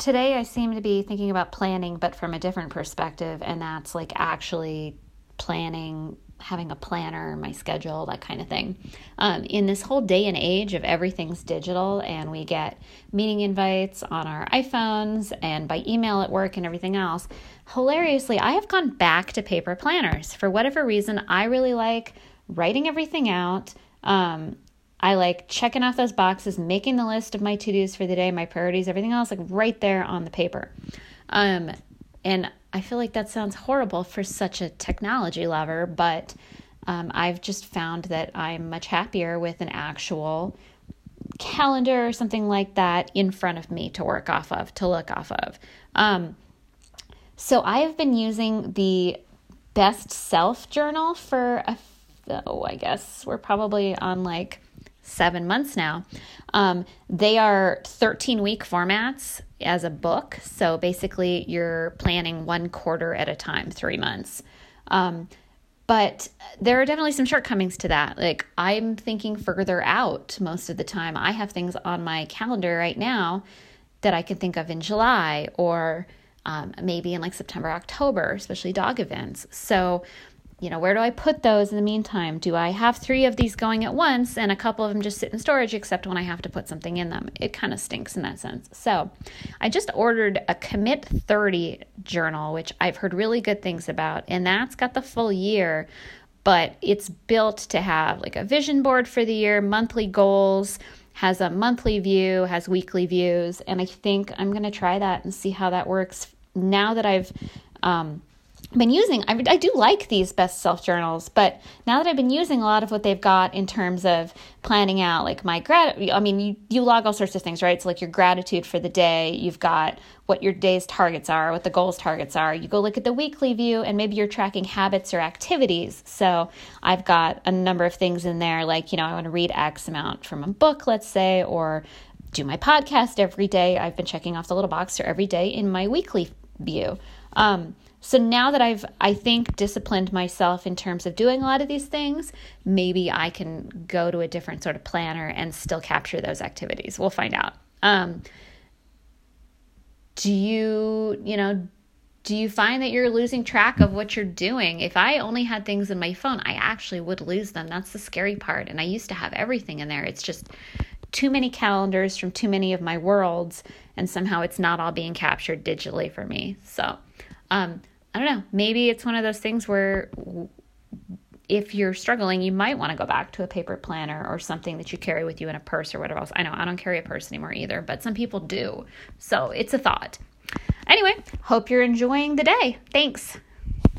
today I seem to be thinking about planning, but from a different perspective, and that's like actually planning, having a planner, my schedule, that kind of thing. Um, in this whole day and age of everything's digital, and we get meeting invites on our iPhones and by email at work and everything else, hilariously, I have gone back to paper planners. For whatever reason, I really like writing everything out. Um, I like checking off those boxes, making the list of my to dos for the day, my priorities, everything else, like right there on the paper. Um, and I feel like that sounds horrible for such a technology lover, but um, I've just found that I'm much happier with an actual calendar or something like that in front of me to work off of, to look off of. Um, so I have been using the best self journal for a, oh, I guess we're probably on like seven months now. Um, they are 13 week formats as a book. So basically, you're planning one quarter at a time, three months. Um, but there are definitely some shortcomings to that. Like, I'm thinking further out most of the time. I have things on my calendar right now that I can think of in July or um, maybe in like September, October, especially dog events. So you know, where do I put those in the meantime? Do I have three of these going at once and a couple of them just sit in storage, except when I have to put something in them? It kind of stinks in that sense. So I just ordered a Commit 30 journal, which I've heard really good things about, and that's got the full year, but it's built to have like a vision board for the year, monthly goals, has a monthly view, has weekly views, and I think I'm going to try that and see how that works now that I've. Um, been using I, I do like these best self journals but now that i've been using a lot of what they've got in terms of planning out like my grat i mean you, you log all sorts of things right? So like your gratitude for the day you've got what your day's targets are what the goals targets are. You go look at the weekly view and maybe you're tracking habits or activities. So i've got a number of things in there like you know i want to read x amount from a book let's say or do my podcast every day. I've been checking off the little box for every day in my weekly view. Um, so now that I've, I think, disciplined myself in terms of doing a lot of these things, maybe I can go to a different sort of planner and still capture those activities. We'll find out. Um, do you, you know, do you find that you're losing track of what you're doing? If I only had things in my phone, I actually would lose them. That's the scary part. And I used to have everything in there. It's just too many calendars from too many of my worlds, and somehow it's not all being captured digitally for me. So, um, Don't know. Maybe it's one of those things where if you're struggling, you might want to go back to a paper planner or something that you carry with you in a purse or whatever else. I know I don't carry a purse anymore either, but some people do. So it's a thought. Anyway, hope you're enjoying the day. Thanks.